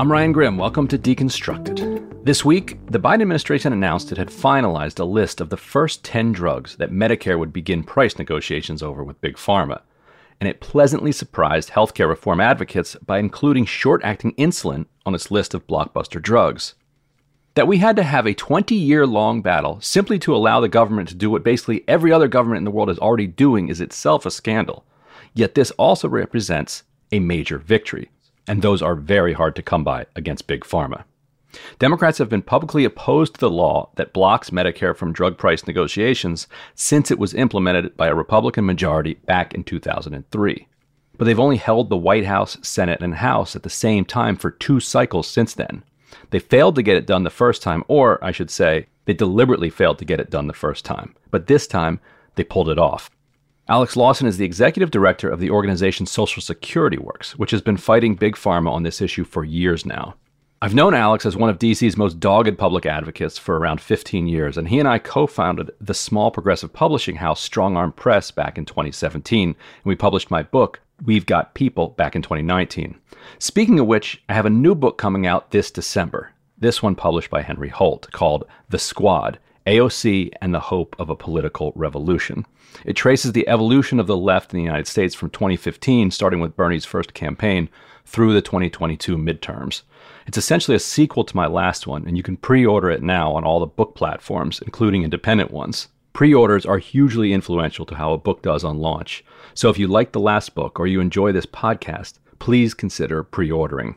I'm Ryan Grim. Welcome to Deconstructed. This week, the Biden administration announced it had finalized a list of the first 10 drugs that Medicare would begin price negotiations over with Big Pharma. And it pleasantly surprised healthcare reform advocates by including short acting insulin on its list of blockbuster drugs. That we had to have a 20 year long battle simply to allow the government to do what basically every other government in the world is already doing is itself a scandal. Yet this also represents a major victory and those are very hard to come by against Big Pharma. Democrats have been publicly opposed to the law that blocks Medicare from drug price negotiations since it was implemented by a Republican majority back in 2003. But they've only held the White House, Senate, and House at the same time for two cycles since then. They failed to get it done the first time, or I should say, they deliberately failed to get it done the first time. But this time, they pulled it off. Alex Lawson is the executive director of the organization Social Security Works, which has been fighting Big Pharma on this issue for years now. I've known Alex as one of DC's most dogged public advocates for around 15 years, and he and I co founded the small progressive publishing house Strong Arm Press back in 2017, and we published my book, We've Got People, back in 2019. Speaking of which, I have a new book coming out this December, this one published by Henry Holt, called The Squad AOC and the Hope of a Political Revolution. It traces the evolution of the left in the United States from 2015, starting with Bernie's first campaign, through the 2022 midterms. It's essentially a sequel to my last one, and you can pre order it now on all the book platforms, including independent ones. Pre orders are hugely influential to how a book does on launch. So if you like the last book or you enjoy this podcast, please consider pre ordering.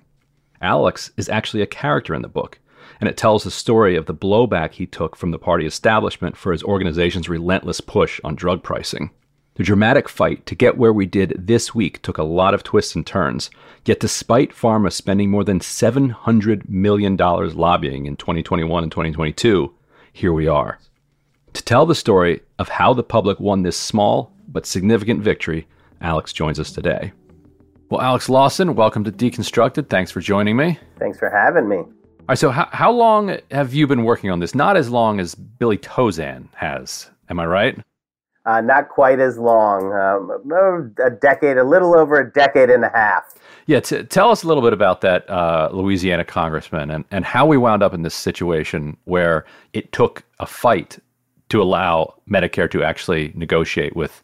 Alex is actually a character in the book and it tells the story of the blowback he took from the party establishment for his organization's relentless push on drug pricing. The dramatic fight to get where we did this week took a lot of twists and turns, yet despite pharma spending more than $700 million lobbying in 2021 and 2022, here we are. To tell the story of how the public won this small but significant victory, Alex joins us today. Well, Alex Lawson, welcome to Deconstructed. Thanks for joining me. Thanks for having me. All right, so how, how long have you been working on this? Not as long as Billy Tauzin has, am I right? Uh, not quite as long, um, a decade, a little over a decade and a half. Yeah, t- tell us a little bit about that uh, Louisiana congressman and, and how we wound up in this situation where it took a fight to allow Medicare to actually negotiate with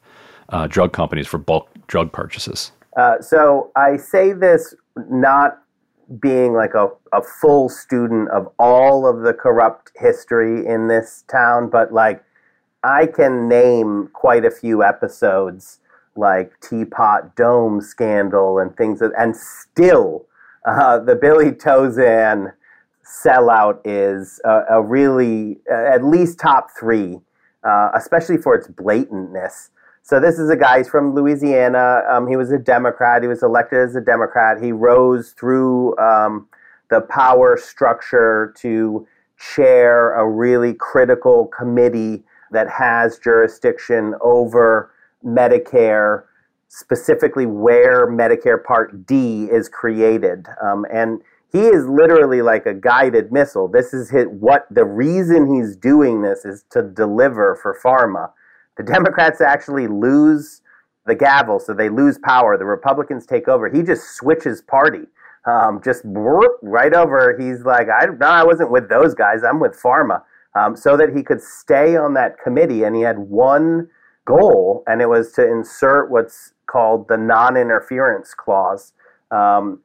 uh, drug companies for bulk drug purchases. Uh, so I say this not being like a, a full student of all of the corrupt history in this town, but like I can name quite a few episodes like Teapot Dome scandal and things that, and still uh, the Billy Tauzin sellout is a, a really uh, at least top three, uh, especially for its blatantness. So this is a guy. He's from Louisiana. Um, he was a Democrat. He was elected as a Democrat. He rose through um, the power structure to chair a really critical committee that has jurisdiction over Medicare, specifically where Medicare Part D is created. Um, and he is literally like a guided missile. This is his, what the reason he's doing this is to deliver for pharma. The Democrats actually lose the gavel, so they lose power. The Republicans take over. He just switches party, um, just right over. He's like, I no, I wasn't with those guys. I'm with Pharma, um, so that he could stay on that committee. And he had one goal, and it was to insert what's called the non-interference clause. Um,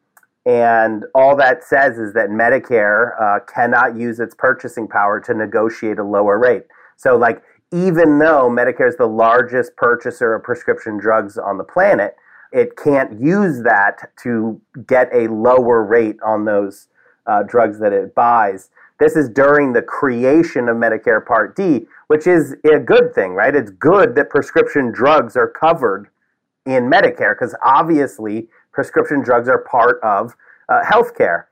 and all that says is that Medicare uh, cannot use its purchasing power to negotiate a lower rate. So, like, even though Medicare is the largest purchaser of prescription drugs on the planet, it can't use that to get a lower rate on those uh, drugs that it buys. this is during the creation of Medicare Part D, which is a good thing, right? It's good that prescription drugs are covered in Medicare because obviously prescription drugs are part of uh, health care.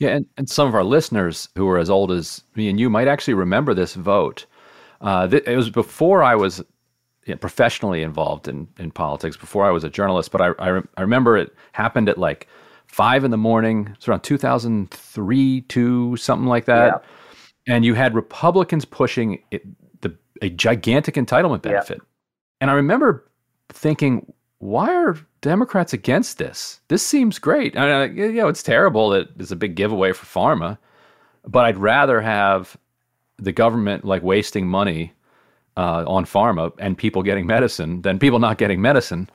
Yeah, and, and some of our listeners who are as old as me and you might actually remember this vote. Uh, th- it was before I was you know, professionally involved in, in politics, before I was a journalist, but I, I, re- I remember it happened at like five in the morning. It's around 2003, two, something like that. Yeah. And you had Republicans pushing it, the, a gigantic entitlement benefit. Yeah. And I remember thinking, why are Democrats against this? This seems great. I mean, you know, it's terrible that it's a big giveaway for pharma, but I'd rather have the government like wasting money uh, on pharma and people getting medicine than people not getting medicine.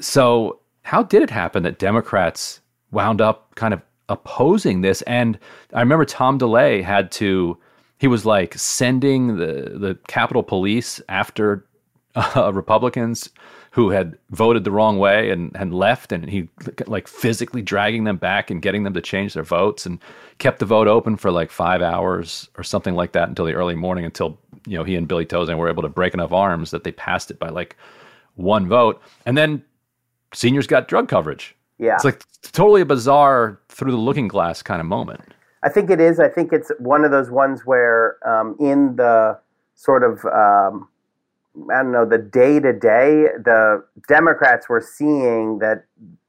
So, how did it happen that Democrats wound up kind of opposing this? And I remember Tom DeLay had to, he was like sending the, the Capitol Police after uh, Republicans who had voted the wrong way and had left, and he like physically dragging them back and getting them to change their votes, and kept the vote open for like five hours or something like that until the early morning, until you know he and Billy Tauzin were able to break enough arms that they passed it by like one vote, and then seniors got drug coverage. Yeah, it's like totally a bizarre through the looking glass kind of moment. I think it is. I think it's one of those ones where um, in the sort of um, I don't know the day to day, the Democrats were seeing that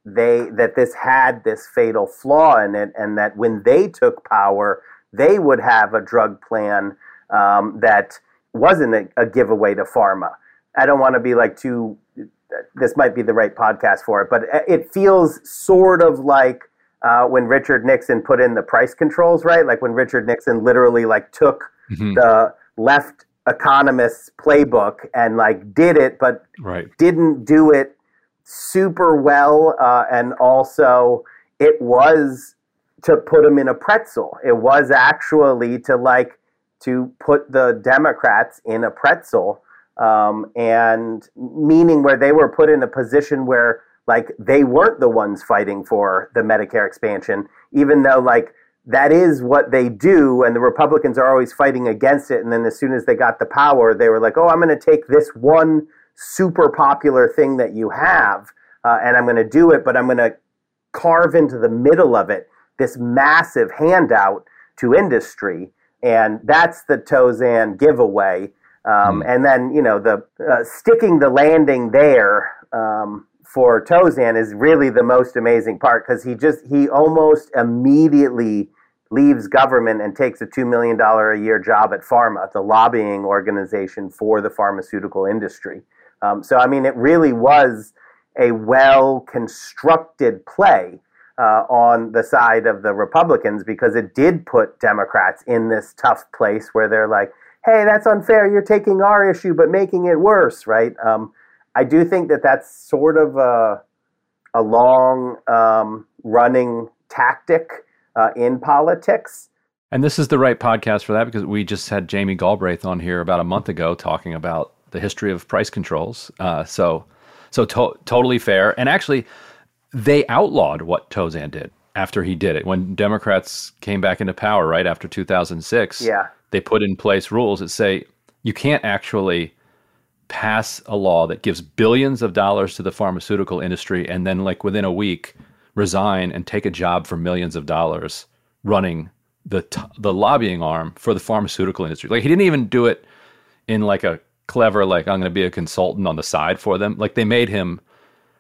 they that this had this fatal flaw in it, and that when they took power, they would have a drug plan um, that wasn't a, a, giveaway to pharma. I don't want to be like too. This might be the right podcast for it, but it feels sort of like uh, when Richard Nixon put in the price controls, right? Like when Richard Nixon literally like took mm-hmm. the left economist's playbook and like did it, but right. didn't do it super well. Uh, and also, it was to put them in a pretzel. It was actually to like to put the Democrats in a pretzel, um, and meaning where they were put in a position where like they weren't the ones fighting for the Medicare expansion, even though like that is what they do, and the Republicans are always fighting against it. And then as soon as they got the power, they were like, "Oh, I'm going to take this one super popular thing that you have, uh, and I'm going to do it, but I'm going to carve into the middle of it this massive handout to industry." And that's the Tauzin giveaway. Um, mm. And then you know the uh, sticking the landing there. Um, for Tauzin is really the most amazing part because he just he almost immediately leaves government and takes a $2 million a year job at pharma, the lobbying organization for the pharmaceutical industry. Um, so, I mean, it really was a well constructed play uh, on the side of the Republicans because it did put Democrats in this tough place where they're like, hey, that's unfair. You're taking our issue but making it worse, right? Um, I do think that that's sort of a, a long um, running tactic uh, in politics. And this is the right podcast for that because we just had Jamie Galbraith on here about a month ago talking about the history of price controls. Uh, so, so to- totally fair. And actually, they outlawed what Tauzin did after he did it. When Democrats came back into power, right after 2006, yeah. they put in place rules that say you can't actually pass a law that gives billions of dollars to the pharmaceutical industry and then, like within a week, resign and take a job for millions of dollars running the t- the lobbying arm for the pharmaceutical industry. Like he didn't even do it in like a clever like I'm going to be a consultant on the side for them. Like they made him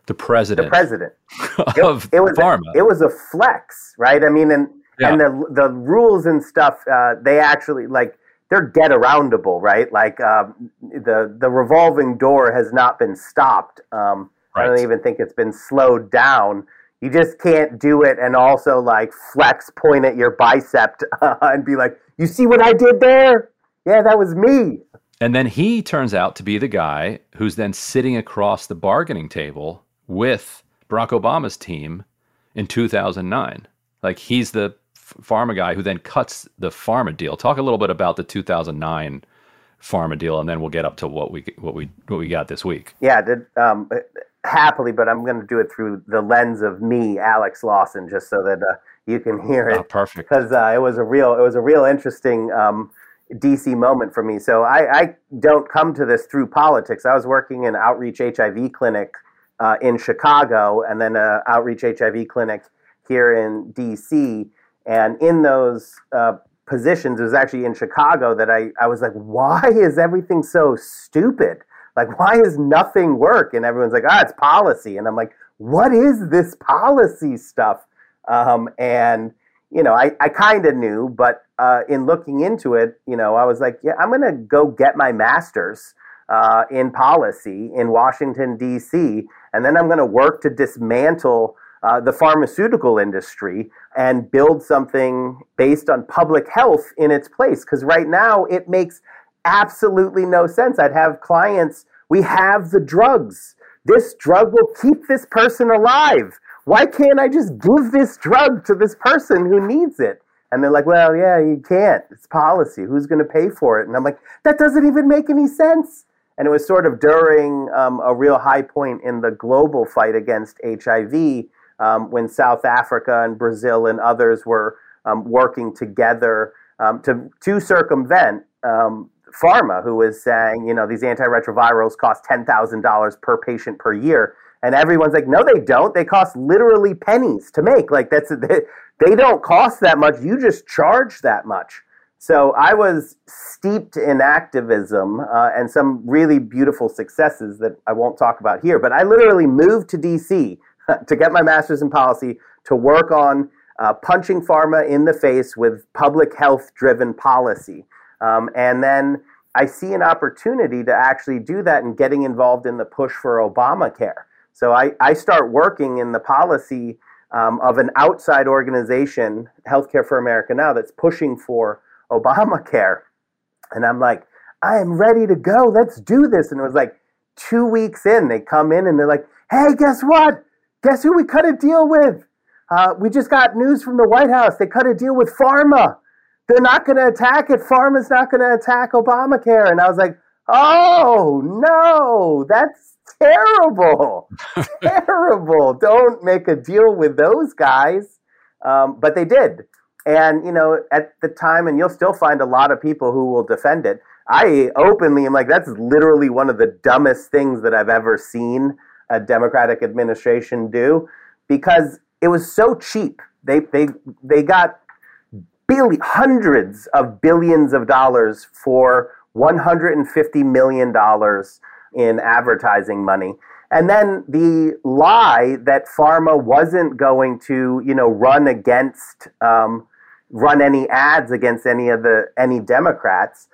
the president. The president of it, it was pharma. A, it was a flex, right? I mean, and yeah. and the the rules and stuff. Uh, they actually like they're get aroundable, right? Like um, the the revolving door has not been stopped. Um, right. I don't even think it's been slowed down. You just can't do it and also like flex, point at your bicep uh, and be like, "You see what I did there? Yeah, that was me." And then he turns out to be the guy who's then sitting across the bargaining table with Barack Obama's team in 2009. Like he's the pharma guy who then cuts the pharma deal. Talk a little bit about the 2009 pharma deal, and then we'll get up to what we what we what we got this week. Yeah, the, um, happily, but I'm going to do it through the lens of me, Alex Lawson, just so that uh, you can hear it. Oh, perfect. Because uh, it was a real, it was a real interesting um, DC moment for me. So I, I, don't come to this through politics. I was working in outreach HIV clinic uh, in Chicago, and then an outreach HIV clinic here in DC. And in those uh, positions, it was actually in Chicago that I, I was like, why is everything so stupid? Like, why is nothing work? And everyone's like, ah, it's policy. And I'm like, what is this policy stuff? Um, and, you know, I, I kind of knew, but uh, in looking into it, you know, I was like, yeah, I'm going to go get my master's uh, in policy in Washington, D.C., and then I'm going to work to dismantle uh, the pharmaceutical industry and build something based on public health in its place. Because right now it makes absolutely no sense. I'd have clients, we have the drugs. This drug will keep this person alive. Why can't I just give this drug to this person who needs it? And they're like, well, yeah, you can't. It's policy. Who's going to pay for it? And I'm like, that doesn't even make any sense. And it was sort of during um, a real high point in the global fight against HIV um, when South Africa and Brazil and others were um, working together um, to, to circumvent um, pharma, who was saying, you know, these antiretrovirals cost $10,000 per patient per year. And everyone's like, no, they don't. They cost literally pennies to make. Like, that's, they, they don't cost that much. You just charge that much. So I was steeped in activism uh, and some really beautiful successes that I won't talk about here. But I literally moved to DC to get my master's in policy to work on uh, punching pharma in the face with public health driven policy. Um, and then I see an opportunity to actually do that and getting involved in the push for Obamacare. So I, I start working in the policy um, of an outside organization, Healthcare for America Now, that's pushing for Obamacare. And I'm like, I am ready to go. Let's do this. And it was like two weeks in, they come in and they're like, hey, guess what? Guess who we cut a deal with? Uh, we just got news from the White House. They cut a deal with Pharma. They're not going to attack it. Pharma's not going to attack Obamacare. And I was like, oh, no, that's terrible. terrible. Don't make a deal with those guys. Um, but they did. And, you know, at the time, and you'll still find a lot of people who will defend it. I openly am like, that's literally one of the dumbest things that I've ever seen a Democratic administration do because it was so cheap. They, they, they got billion, hundreds of billions of dollars for $150 million in advertising money. And then the lie that pharma wasn't going to, you know, run against, um, run any ads against any of the any Democrats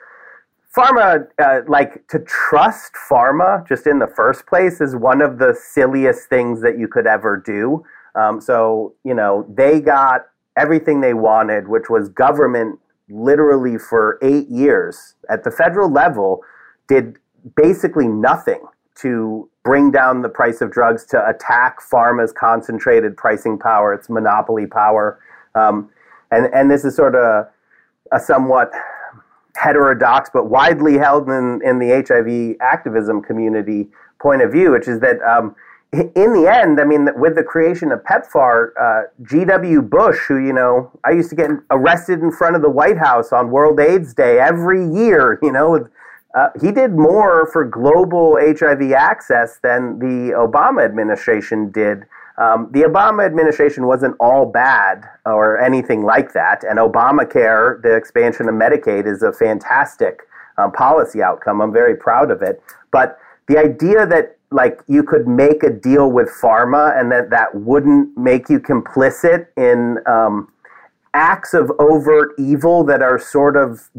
pharma, uh, like to trust pharma just in the first place is one of the silliest things that you could ever do. Um, so, you know, they got everything they wanted, which was government literally for eight years at the federal level, did basically nothing to bring down the price of drugs, to attack pharma's concentrated pricing power, its monopoly power. Um, and, and this is sort of a somewhat heterodox but widely held in, in the HIV activism community point of view, which is that um, in the end, I mean, with the creation of PEPFAR, uh, G.W. Bush, who, you know, I used to get arrested in front of the White House on World AIDS Day every year, you know, uh, he did more for global HIV access than the Obama administration did um, the Obama administration wasn't all bad or anything like that, and Obamacare, the expansion of Medicaid, is a fantastic um, policy outcome. I'm very proud of it. But the idea that like you could make a deal with pharma and that that wouldn't make you complicit in um, acts of overt evil that are sort of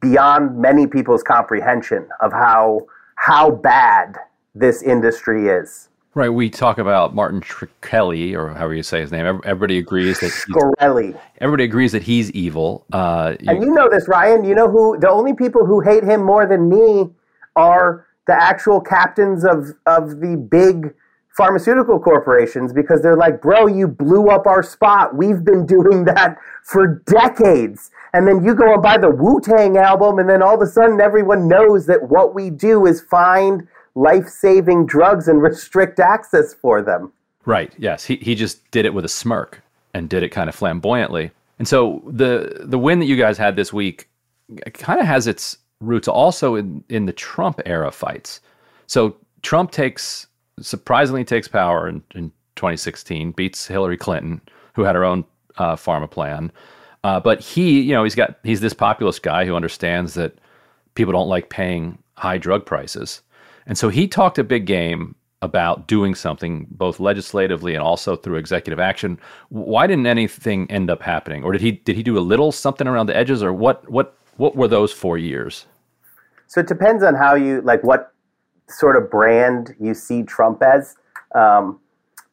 beyond many people's comprehension of how how bad this industry is. Right. We talk about Martin Shkreli, or however you say his name. Everybody agrees that Shkreli. Everybody agrees that he's evil. Uh, you, and you know this, Ryan. You know who? The only people who hate him more than me are the actual captains of of the big pharmaceutical corporations because they're like, bro, you blew up our spot. We've been doing that for decades. And then you go and buy the Wu Tang album, and then all of a sudden everyone knows that what we do is find life saving drugs and restrict access for them. Right. Yes. He, he just did it with a smirk and did it kind of flamboyantly. And so the the win that you guys had this week kind of has its roots also in, in the Trump era fights. So Trump takes surprisingly takes power in, in 2016, beats Hillary Clinton, who had her own uh, pharma plan. Uh, but he, you know, he's got he's this populist guy who understands that people don't like paying high drug prices, and so he talked a big game about doing something both legislatively and also through executive action. Why didn't anything end up happening, or did he did he do a little something around the edges, or what what what were those four years? So it depends on how you like what sort of brand you see Trump as, um,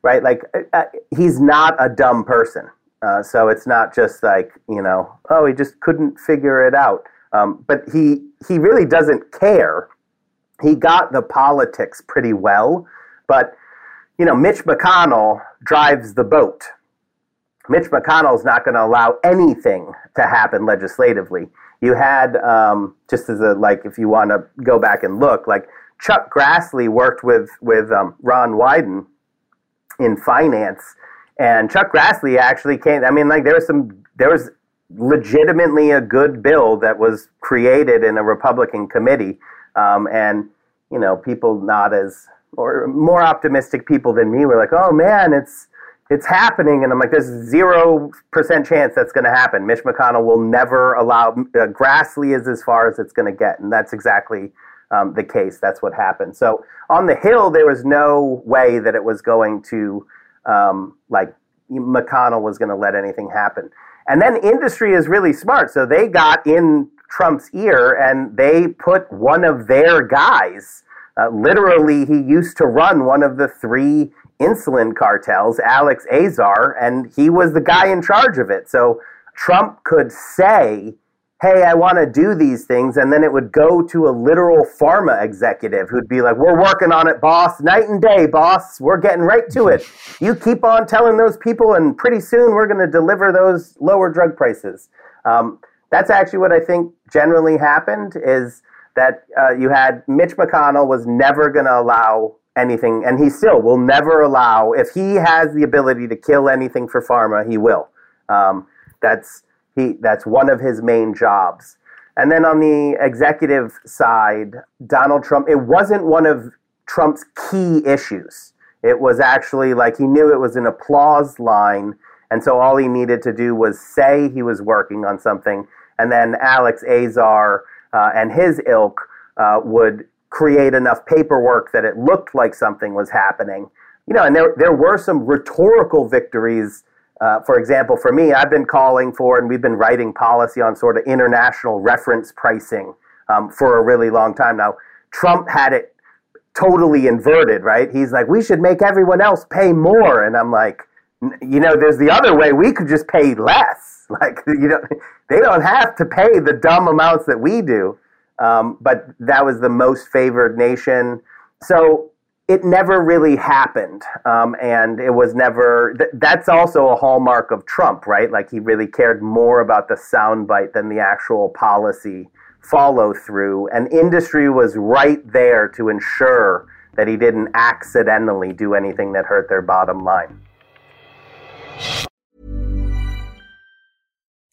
right? Like uh, uh he's not a dumb person. Uh, so it's not just like you know, oh, he just couldn't figure it out. Um, but he he really doesn't care. He got the politics pretty well, but you know, Mitch McConnell drives the boat. Mitch McConnell's not going to allow anything to happen legislatively. You had um, just as a like, if you want to go back and look, like Chuck Grassley worked with with um, Ron Wyden in finance and Chuck Grassley actually came. I mean, like there was some, there was legitimately a good bill that was created in a Republican committee, um, and you know, people not as or more optimistic people than me were like, "Oh man, it's it's happening," and I'm like, "There's zero percent chance that's going to happen. Mitch McConnell will never allow. Uh, Grassley is as far as it's going to get, and that's exactly." Um, the case. That's what happened. So on the Hill, there was no way that it was going to um, like McConnell was going to let anything happen. And then industry is really smart. So they got in Trump's ear and they put one of their guys. Uh, literally, he used to run one of the three insulin cartels, Alex Azar, and he was the guy in charge of it. So Trump could say, hey, I want to do these things. And then it would go to a literal pharma executive who'd be like, we're working on it, boss, night and day, boss. We're getting right to it. You keep on telling those people, and pretty soon we're going to deliver those lower drug prices. Um, that's actually what I think generally happened is that uh, you had Mitch McConnell was never going to allow anything, and he still will never allow, if he has the ability to kill anything for pharma, he will. Um, that's he, that's one of his main jobs. And then on the executive side, Donald Trump, it wasn't one of Trump's key issues. It was actually like he knew it was an applause line. And so all he needed to do was say he was working on something. And then Alex Azar uh, and his ilk uh, would create enough paperwork that it looked like something was happening. You know, and there, there were some rhetorical victories uh, for example, for me, I've been calling for, and we've been writing policy on sort of international reference pricing um, for a really long time now. Trump had it totally inverted, right? He's like, we should make everyone else pay more. And I'm like, you know, there's the other way. We could just pay less. Like, you know, they don't have to pay the dumb amounts that we do. Um, but that was the most favored nation. So it never really happened. Um, and it was never, th- that's also a hallmark of Trump, right? Like he really cared more about the soundbite than the actual policy follow through. And industry was right there to ensure that he didn't accidentally do anything that hurt their bottom line.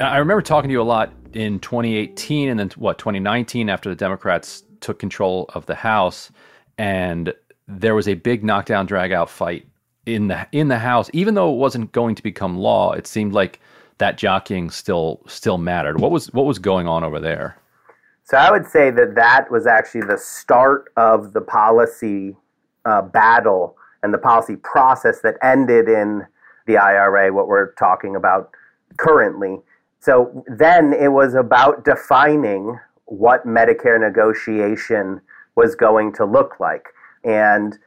I remember talking to you a lot in 2018 and then what 2019 after the Democrats took control of the House, and there was a big knockdown drag out fight in the in the House. Even though it wasn't going to become law, it seemed like that jockeying still still mattered. What was what was going on over there? So I would say that that was actually the start of the policy uh, battle and the policy process that ended in the IRA. What we're talking about currently. So then it was about defining what Medicare negotiation was going to look like. And,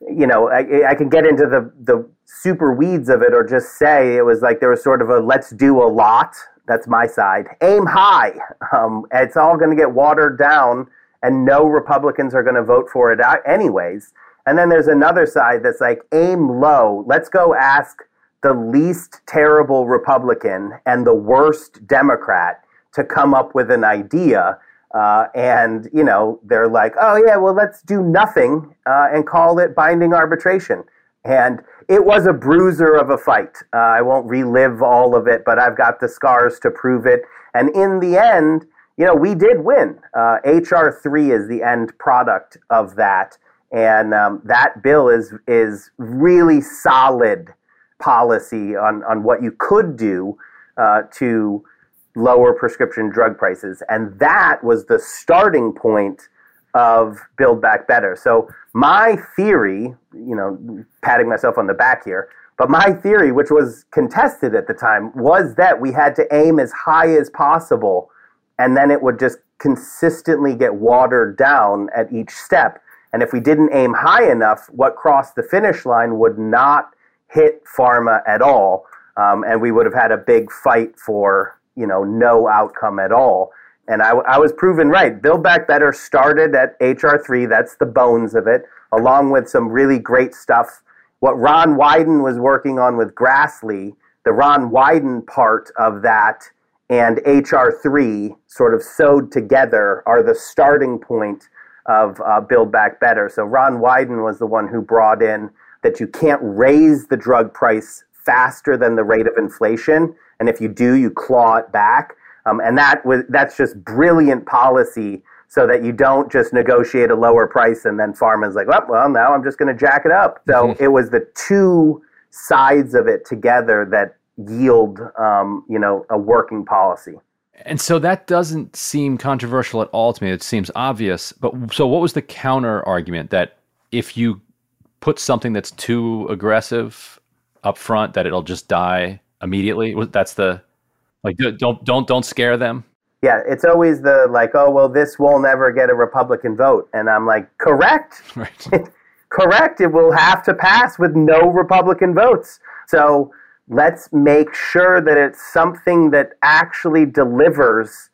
you know, I, I can get into the, the super weeds of it or just say it was like there was sort of a let's do a lot. That's my side. Aim high. Um, it's all going to get watered down, and no Republicans are going to vote for it anyways. And then there's another side that's like aim low. Let's go ask the least terrible Republican and the worst Democrat to come up with an idea. Uh, and, you know, they're like, oh, yeah, well, let's do nothing uh, and call it binding arbitration. And it was a bruiser of a fight. Uh, I won't relive all of it, but I've got the scars to prove it. And in the end, you know, we did win. HR uh, 3 is the end product of that. And um, that bill is, is really solid policy on, on what you could do uh, to lower prescription drug prices. And that was the starting point of Build Back Better. So, my theory, you know, patting myself on the back here, but my theory, which was contested at the time, was that we had to aim as high as possible and then it would just consistently get watered down at each step. And if we didn't aim high enough, what crossed the finish line would not hit pharma at all. Um, and we would have had a big fight for you know no outcome at all. And I, I was proven right. Build Back Better started at HR3. That's the bones of it, along with some really great stuff. What Ron Wyden was working on with Grassley, the Ron Wyden part of that and HR3 sort of sewed together are the starting point of uh, Build Back Better. So Ron Wyden was the one who brought in that you can't raise the drug price faster than the rate of inflation, and if you do, you claw it back. Um, and that was that's just brilliant policy, so that you don't just negotiate a lower price and then pharma's like, well, well now I'm just going to jack it up. So mm-hmm. it was the two sides of it together that yield, um, you know, a working policy. And so that doesn't seem controversial at all to me. It seems obvious. But so what was the counter argument that if you put something that's too aggressive up front that it'll just die immediately? That's the like don't don't don't scare them? Yeah it's always the like oh well this will never get a republican vote. And i'm like correct. Right. correct it will have to pass with no republican votes. So let's make sure that it's something that actually delivers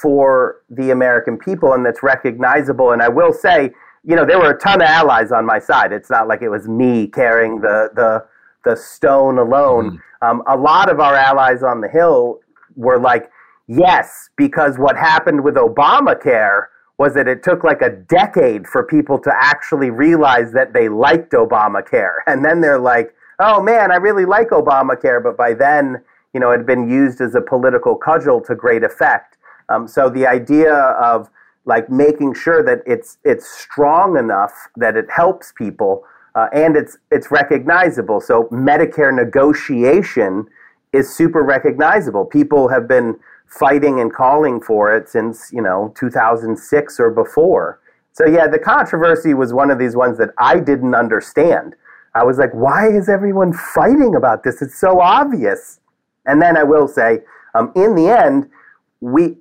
for the american people and that's recognizable. And i will say you know, there were a ton of allies on my side. It's not like it was me carrying the the the stone alone. Mm. Um, a lot of our allies on the Hill were like, yes, because what happened with Obamacare was that it took like a decade for people to actually realize that they liked Obamacare. And then they're like, oh man, I really like Obamacare. But by then, you know, it had been used as a political cudgel to great effect. Um, so the idea of like making sure that it's it's strong enough that it helps people uh, and it's it's recognizable. So Medicare negotiation is super recognizable. People have been fighting and calling for it since you know 2006 or before. So yeah, the controversy was one of these ones that I didn't understand. I was like, why is everyone fighting about this? It's so obvious. And then I will say, um, in the end, we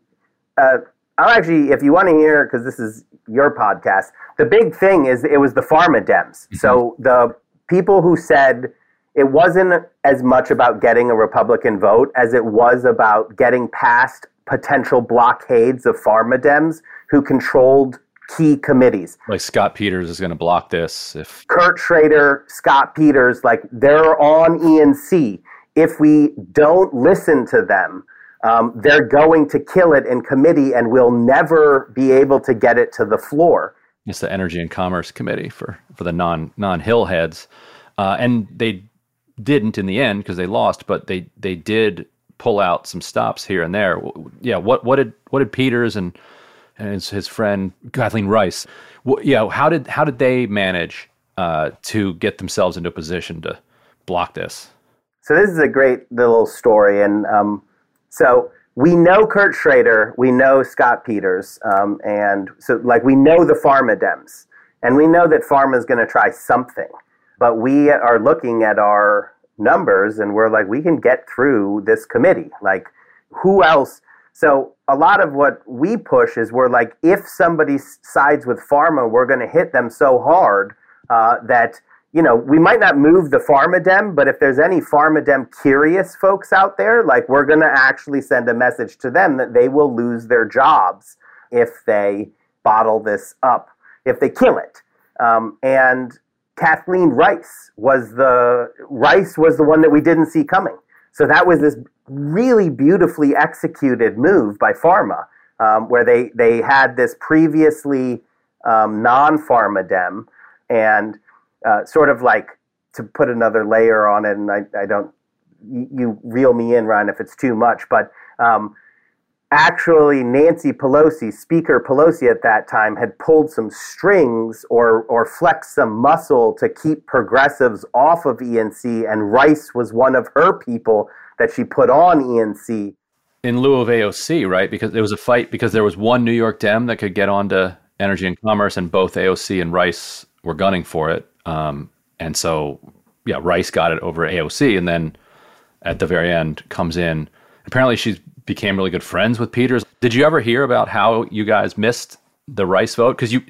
uh, I'll actually, if you want to hear, because this is your podcast, the big thing is it was the pharma Dems. Mm-hmm. So the people who said it wasn't as much about getting a Republican vote as it was about getting past potential blockades of pharma Dems who controlled key committees. Like Scott Peters is going to block this if Kurt Schrader, Scott Peters, like they're on E&C. If we don't listen to them, um, they're going to kill it in committee and we'll never be able to get it to the floor. It's the Energy and Commerce Committee for, for the non non Hill heads, uh, and they didn't in the end because they lost, but they they did pull out some stops here and there. Yeah, what what did what did Peters and and his, his friend Kathleen Rice, what, yeah, how did how did they manage uh, to get themselves into a position to block this? So this is a great little story, and um, so we know Kurt Schrader, we know Scott Peters, um, and so like we know the pharma Dems, and we know that pharma is going to try something, but we are looking at our numbers and we're like, we can get through this committee. Like, who else? So a lot of what we push is we're like, if somebody sides with pharma, we're going to hit them so hard uh, that you know, we might not move the pharmadem, but if there's any pharmadem curious folks out there, like we're going to actually send a message to them that they will lose their jobs if they bottle this up, if they kill it. Um, and Kathleen Rice was the Rice was the one that we didn't see coming. So that was this really beautifully executed move by pharma, um, where they they had this previously um, non-pharma dem and uh, sort of like to put another layer on it, and I, I don't, you, reel me in, Ryan, if it's too much, but um, actually Nancy Pelosi, Speaker Pelosi at that time, had pulled some strings or, or flexed some muscle to keep progressives off of ENC, and Rice was one of her people that she put on ENC. In lieu of AOC, right? Because there was a fight because there was one New York Dem that could get onto energy and commerce, and both AOC and Rice were gunning for it. Um, and so, yeah, Rice got it over AOC, and then at the very end comes in. Apparently, she became really good friends with Peters. Did you ever hear about how you guys missed the Rice vote? Because you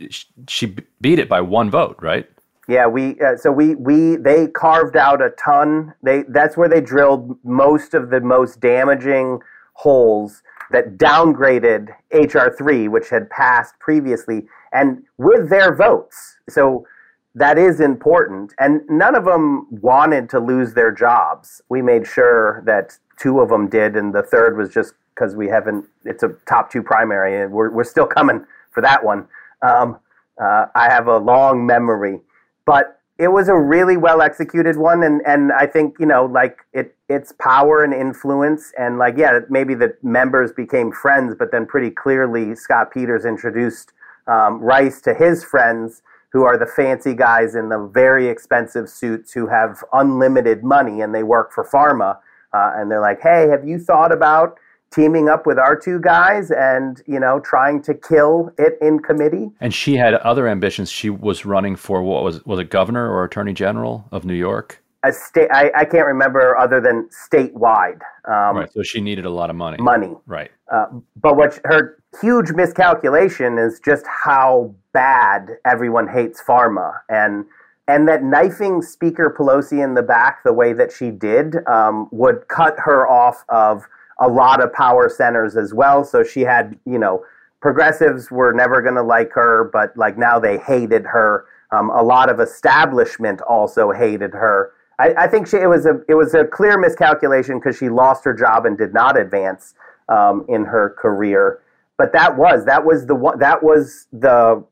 she beat it by one vote, right? Yeah, we uh, so we we they carved out a ton. They that's where they drilled most of the most damaging holes that downgraded HR three, which had passed previously, and with their votes. So that is important. And none of them wanted to lose their jobs. We made sure that two of them did, and the third was just because we haven't, it's a top two primary, and we're, we're still coming for that one. Um, uh, I have a long memory, but it was a really well executed one. And, and I think, you know, like it, its power and influence, and like, yeah, maybe the members became friends, but then pretty clearly Scott Peters introduced um, Rice to his friends who are the fancy guys in the very expensive suits who have unlimited money and they work for pharma. Uh, and they're like, hey, have you thought about teaming up with our two guys and you know trying to kill it in committee and she had other ambitions she was running for what was was it governor or attorney general of new york a state I, I can't remember other than statewide um, right so she needed a lot of money money right uh, but what her huge miscalculation is just how bad everyone hates pharma and and that knifing Speaker Pelosi in the back the way that she did um, would cut her off of a lot of power centers as well. So she had, you know, progressives were never going to like her, but like now they hated her. Um, a lot of establishment also hated her. I, I, think she, it was a it was a clear miscalculation because she lost her job and did not advance um, in her career. But that was that was the one that was the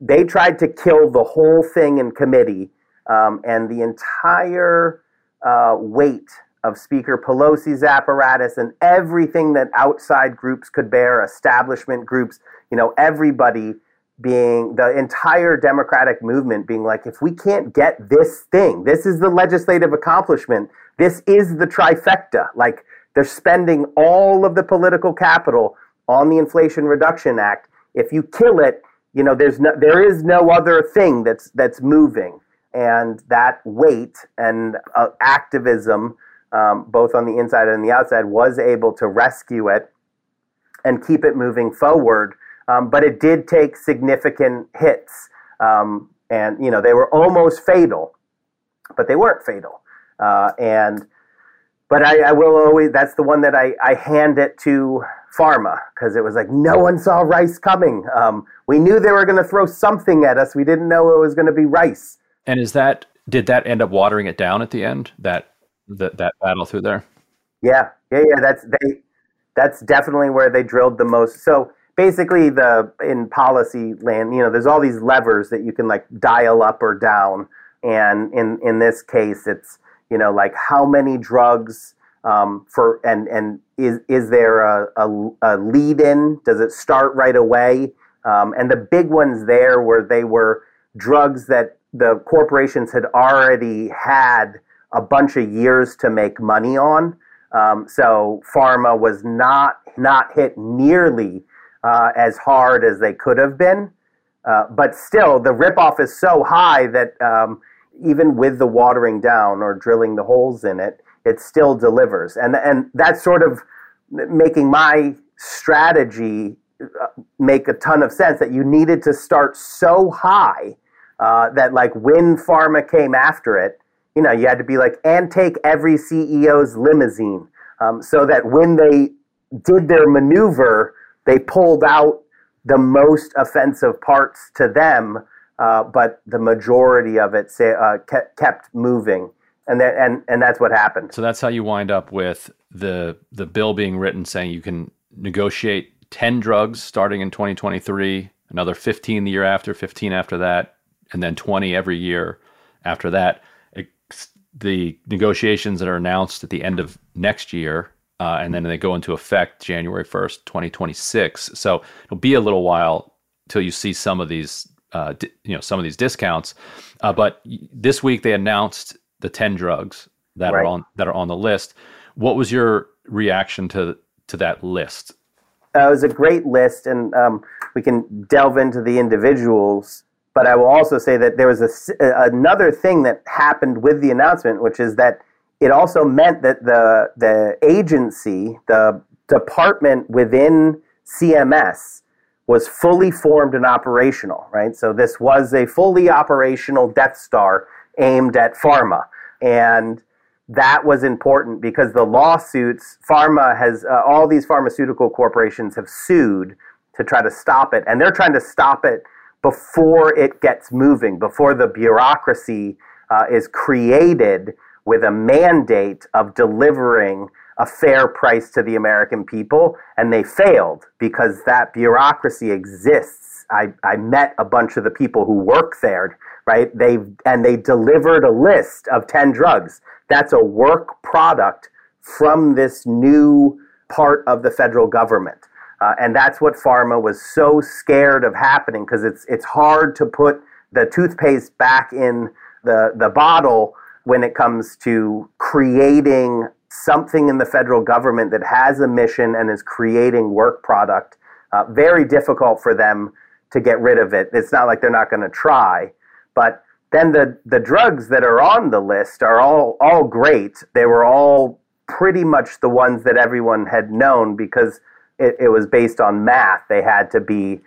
they tried to kill the whole thing in committee, um, and the entire uh, weight of Speaker Pelosi's apparatus and everything that outside groups could bear, establishment groups, you know, everybody being the entire Democratic movement being like, if we can't get this thing, this is the legislative accomplishment, this is the trifecta. Like they're spending all of the political capital on the Inflation Reduction Act. If you kill it, you know, there's no, there is no other thing that's that's moving, and that weight and uh, activism, um, both on the inside and the outside, was able to rescue it and keep it moving forward. Um, but it did take significant hits, um, and you know they were almost fatal, but they weren't fatal. Uh, and but I, I, will always that's the one that I, I hand it to pharma because it was like no one saw rice coming. Um, we knew they were going to throw something at us. We didn't know it was going to be rice. And is that did that end up watering it down at the end that that, that battle through there? Yeah. Yeah yeah that's they that's definitely where they drilled the most. So basically the in policy land you know there's all these levers that you can like dial up or down and in in this case it's you know, like how many drugs Um, for and and is is there a, a, a lead in? Does it start right away? Um, and the big ones there were they were drugs that the corporations had already had a bunch of years to make money on. Um, so pharma was not not hit nearly uh, as hard as they could have been. Uh, but still, the ripoff is so high that um, even with the watering down or drilling the holes in it, it still delivers. And and that's sort of making my strategy uh, make a ton of sense. That you needed to start so high uh, that like when pharma came after it, you know, you had to be like and take every CEO's limousine, um, so that when they did their maneuver, they pulled out the most offensive parts to them, uh, but the majority of it say, uh, kept, moving. And, that, and, and that's what happened. So that's how you wind up with the, the bill being written saying you can negotiate 10 drugs starting in 2023, another 15 the year after, 15 after that, and then 20 every year after that. It, the negotiations that are announced at the end of next year uh, and then they go into effect January 1st, 2026. So it'll be a little while till you see some of these, uh, di- you know, some of these discounts. Uh, but this week they announced the 10 drugs that right. are on that are on the list. What was your reaction to to that list? Uh, it was a great list, and um, we can delve into the individuals. But I will also say that there was a, another thing that happened with the announcement, which is that it also meant that the the agency, the department within CMS was fully formed and operational, right? So this was a fully operational Death Star aimed at pharma. And that was important because the lawsuits, pharma has, uh, all these pharmaceutical corporations have sued to try to stop it. And they're trying to stop it before it gets moving, before the bureaucracy uh, is created with a mandate of delivering a fair price to the American people, and they failed because that bureaucracy exists. I, I met a bunch of the people who work there, right? They and they delivered a list of 10 drugs. That's a work product from this new part of the federal government. Uh, and that's what pharma was so scared of happening because it's it's hard to put the toothpaste back in the the bottle when it comes to creating something in the federal government that has a mission and is creating work product. Uh, very difficult for them to get rid of it. It's not like they're not going to try, but then the the drugs that are on the list are all all great. They were all pretty much the ones that everyone had known because it, it was based on math. They had to be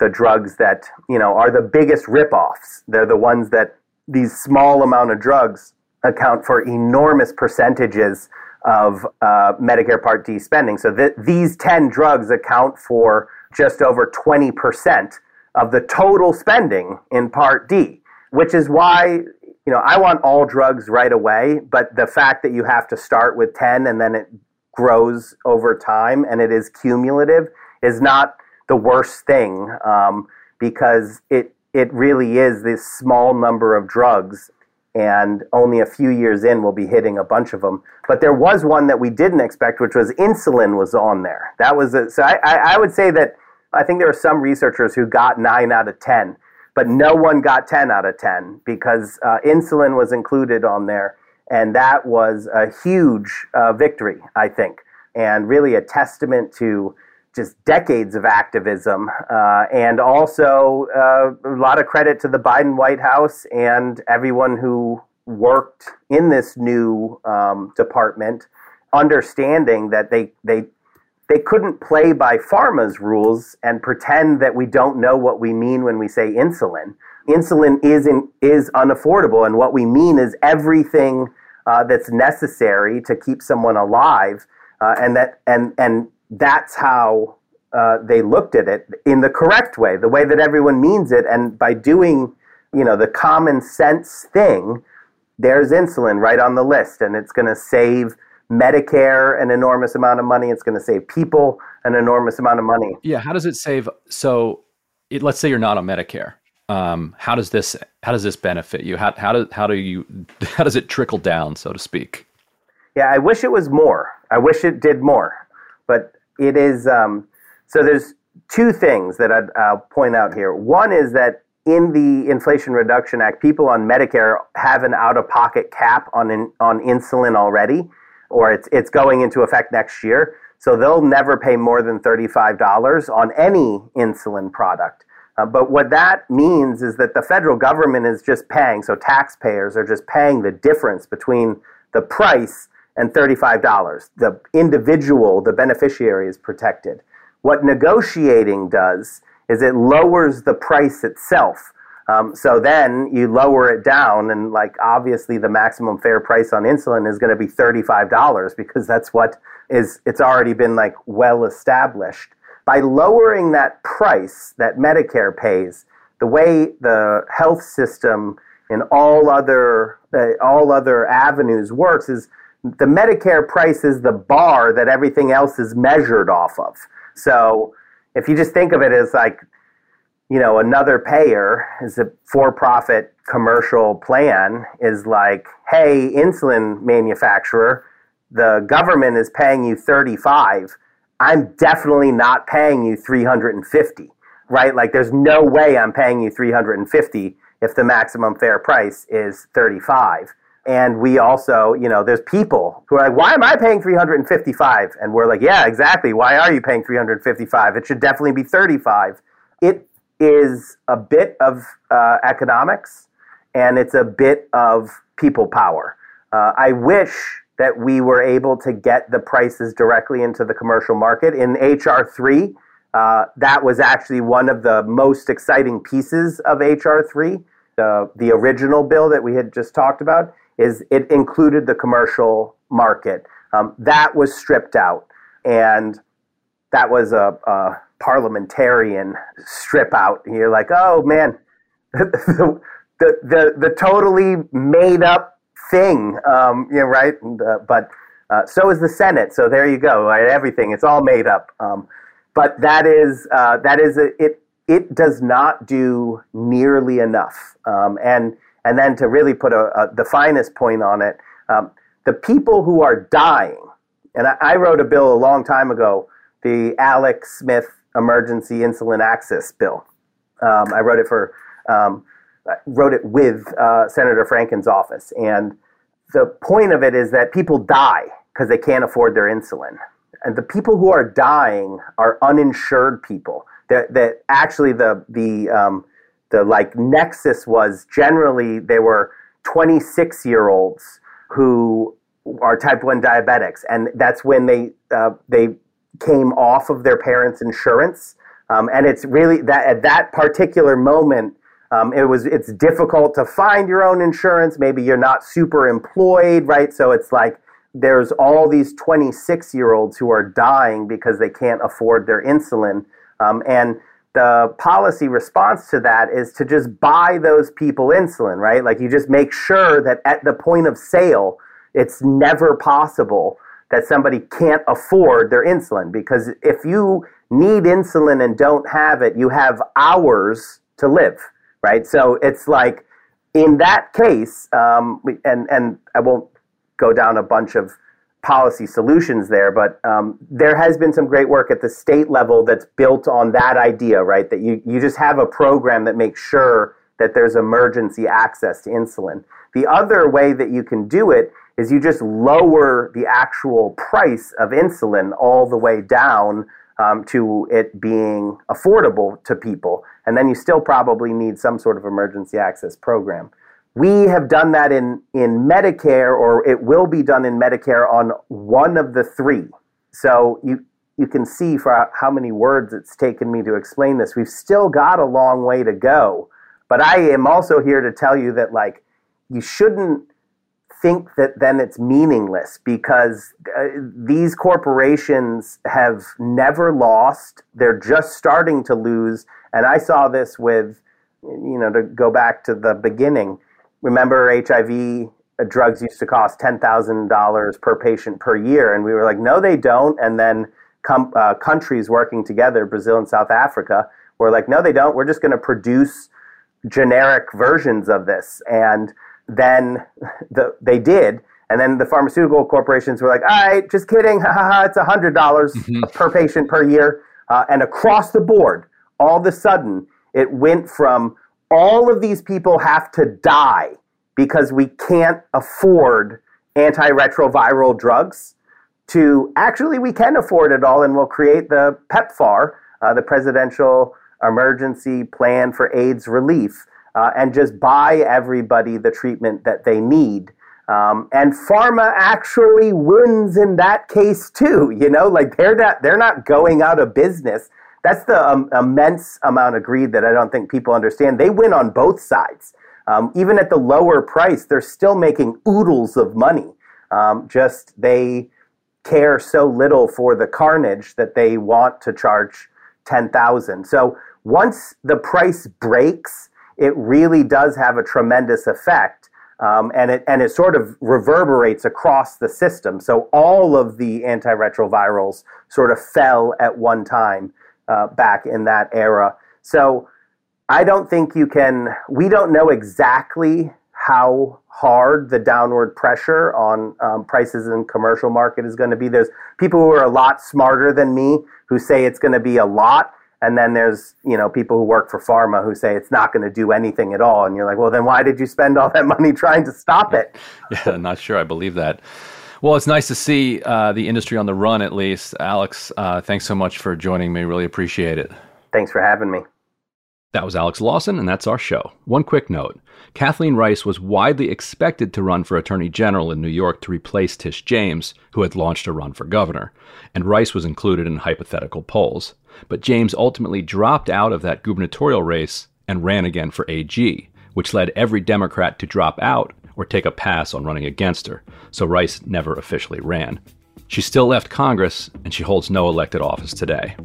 the drugs that you know are the biggest ripoffs. They're the ones that these small amount of drugs account for enormous percentages of uh, Medicare Part D spending. So th- these 10 drugs account for just over 20% of the total spending in Part D, which is why you know I want all drugs right away, but the fact that you have to start with 10 and then it grows over time and it is cumulative is not the worst thing um, because it it really is this small number of drugs and only a few years in we'll be hitting a bunch of them. But there was one that we didn't expect, which was insulin was on there. That was a, so I, I would say that I think there are some researchers who got nine out of ten, but no one got ten out of ten because uh, insulin was included on there, and that was a huge uh, victory, I think, and really a testament to just decades of activism, uh, and also uh, a lot of credit to the Biden White House and everyone who worked in this new um, department, understanding that they they they couldn't play by pharma's rules and pretend that we don't know what we mean when we say insulin. Insulin is in, is unaffordable, and what we mean is everything uh, that's necessary to keep someone alive, uh, and that and and that's how uh, they looked at it in the correct way, the way that everyone means it. And by doing, you know, the common sense thing, there's insulin right on the list, and it's going to save Medicare an enormous amount of money. It's going to save people an enormous amount of money. Yeah. How does it save? So, it, let's say you're not on Medicare. Um, how does this how does this benefit you? How how do how do you how does it trickle down, so to speak? Yeah, I wish it was more. I wish it did more, but it is. Um, so there's two things that I'd, I'll point out here. One is that in the Inflation Reduction Act, people on Medicare have an out-of-pocket cap on in, on insulin already, or it's it's going into effect next year. So they'll never pay more than $35 on any insulin product. Uh, but what that means is that the federal government is just paying, so taxpayers are just paying the difference between the price and $35. The individual, the beneficiary, is protected. What negotiating does is it lowers the price itself. Um, so then you lower it down, and like obviously the maximum fair price on insulin is going to be $35 because that's what is, it's already been like well established. By lowering that price that Medicare pays, the way the health system in all other uh, all other avenues works is the Medicare price is the bar that everything else is measured off of. So if you just think of it as like, you know, another payer is a for-profit commercial plan is like, hey, insulin manufacturer, the government is paying you 35 I'm definitely not paying you 350, right? Like there's no way I'm paying you 350 if the maximum fair price is 35. And we also, you know, there's people who are like, why am I paying 355? And we're like, yeah, exactly. Why are you paying 355? It should definitely be 35. It is a bit of uh, economics and it's a bit of people power. Uh, I wish that we were able to get the prices directly into the commercial market. In HR3, uh, that was actually one of the most exciting pieces of HR3. The, the original bill that we had just talked about is it included the commercial market. Um, that was stripped out, and that was a, a parliamentarian strip out. You're like, oh man, the, the, the, the totally made up thing, um, you know, right? And, uh, but uh, so is the Senate. So there you go. Right? Everything. It's all made up. Um, but that is uh, that is a, it. It does not do nearly enough. Um, and and then to really put a, a the finest point on it, um, the people who are dying. And I, I wrote a bill a long time ago, the Alec Smith Emergency Insulin Access Bill. Um, I wrote it for um, wrote it with uh, Senator Franken's office. And the point of it is that people die because they can't afford their insulin. And the people who are dying are uninsured people. That, that actually the, the, um, the like nexus was generally they were 26 year olds who are type 1 diabetics. And that's when they, uh, they came off of their parents' insurance. Um, and it's really that at that particular moment, um, it was it's difficult to find your own insurance. Maybe you're not super employed, right? So it's like there's all these 26 year olds who are dying because they can't afford their insulin. Um, and the policy response to that is to just buy those people insulin, right? Like you just make sure that at the point of sale, it's never possible that somebody can't afford their insulin because if you need insulin and don't have it, you have hours to live right? So it's like in that case, um, and and I won't go down a bunch of policy solutions there, but um, there has been some great work at the state level that's built on that idea, right? That you you just have a program that makes sure that there's emergency access to insulin. The other way that you can do it is you just lower the actual price of insulin all the way down um, to it being affordable to people. And then you still probably need some sort of emergency access program. We have done that in, in Medicare, or it will be done in Medicare on one of the three. So you, you can see for how many words it's taken me to explain this. We've still got a long way to go. But I am also here to tell you that, like, you shouldn't think that then it's meaningless because uh, these corporations have never lost. They're just starting to lose. And I saw this with, you know, to go back to the beginning. Remember, HIV uh, drugs used to cost $10,000 per patient per year. And we were like, no, they don't. And then com- uh, countries working together, Brazil and South Africa, were like, no, they don't. We're just going to produce generic versions of this. And then the, they did. And then the pharmaceutical corporations were like, all right, just kidding. Ha ha ha. It's $100 per patient per year. Uh, and across the board, all of a sudden, it went from all of these people have to die because we can't afford antiretroviral drugs to actually we can afford it all and we'll create the PEPFAR, uh, the Presidential Emergency Plan for AIDS Relief, uh, and just buy everybody the treatment that they need. Um, and pharma actually wins in that case too. You know, like they're not they're not going out of business. That's the um, immense amount of greed that I don't think people understand. They win on both sides. Um, even at the lower price, they're still making oodles of money. Um, just they care so little for the carnage that they want to charge 10,000. So once the price breaks, it really does have a tremendous effect. Um, and it and it sort of reverberates across the system. So all of the antiretrovirals sort of fell at one time uh, back in that era. So I don't think you can. We don't know exactly how hard the downward pressure on um, prices in commercial market is going to be. There's people who are a lot smarter than me who say it's going to be a lot, and then there's you know people who work for pharma who say it's not going to do anything at all. And you're like, well, then why did you spend all that money trying to stop it? Yeah, not sure I believe that. Well, it's nice to see uh, the industry on the run at least. Alex, uh, thanks so much for joining me. Really appreciate it. Thanks for having me. That was Alex Lawson, and that's our show. One quick note Kathleen Rice was widely expected to run for Attorney General in New York to replace Tish James, who had launched a run for governor, and Rice was included in hypothetical polls. But James ultimately dropped out of that gubernatorial race and ran again for AG, which led every Democrat to drop out or take a pass on running against her, so Rice never officially ran. She still left Congress, and she holds no elected office today.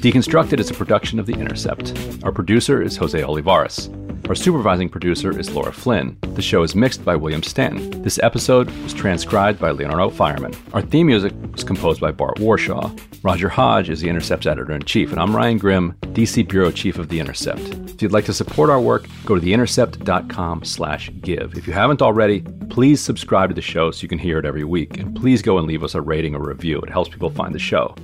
Deconstructed is a production of The Intercept. Our producer is Jose Olivares. Our supervising producer is Laura Flynn. The show is mixed by William Stanton. This episode was transcribed by Leonardo Faierman. Our theme music was composed by Bart Warshaw. Roger Hodge is The Intercept's editor in chief, and I'm Ryan Grim, DC bureau chief of The Intercept. If you'd like to support our work, go to theintercept.com/give. If you haven't already, please subscribe to the show so you can hear it every week, and please go and leave us a rating or review. It helps people find the show.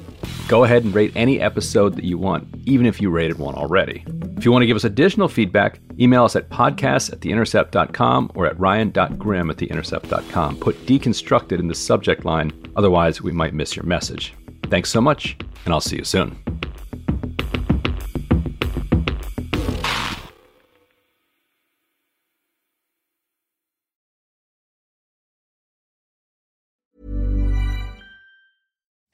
Go ahead and rate any episode that you want, even if you rated one already. If you want to give us additional feedback, email us at podcasts at theintercept.com or at ryan.grim at theintercept.com. Put deconstructed in the subject line, otherwise, we might miss your message. Thanks so much, and I'll see you soon.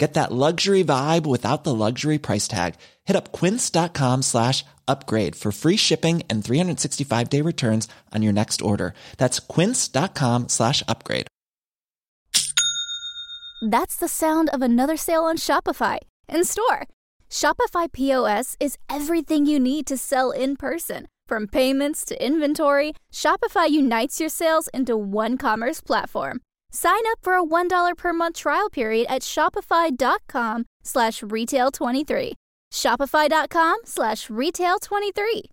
Get that luxury vibe without the luxury price tag. Hit up quince.com slash upgrade for free shipping and 365 day returns on your next order. That's quince.com slash upgrade. That's the sound of another sale on Shopify in store. Shopify POS is everything you need to sell in person. From payments to inventory, Shopify unites your sales into one commerce platform. Sign up for a $1 per month trial period at shopify.com slash retail 23. Shopify.com slash retail 23.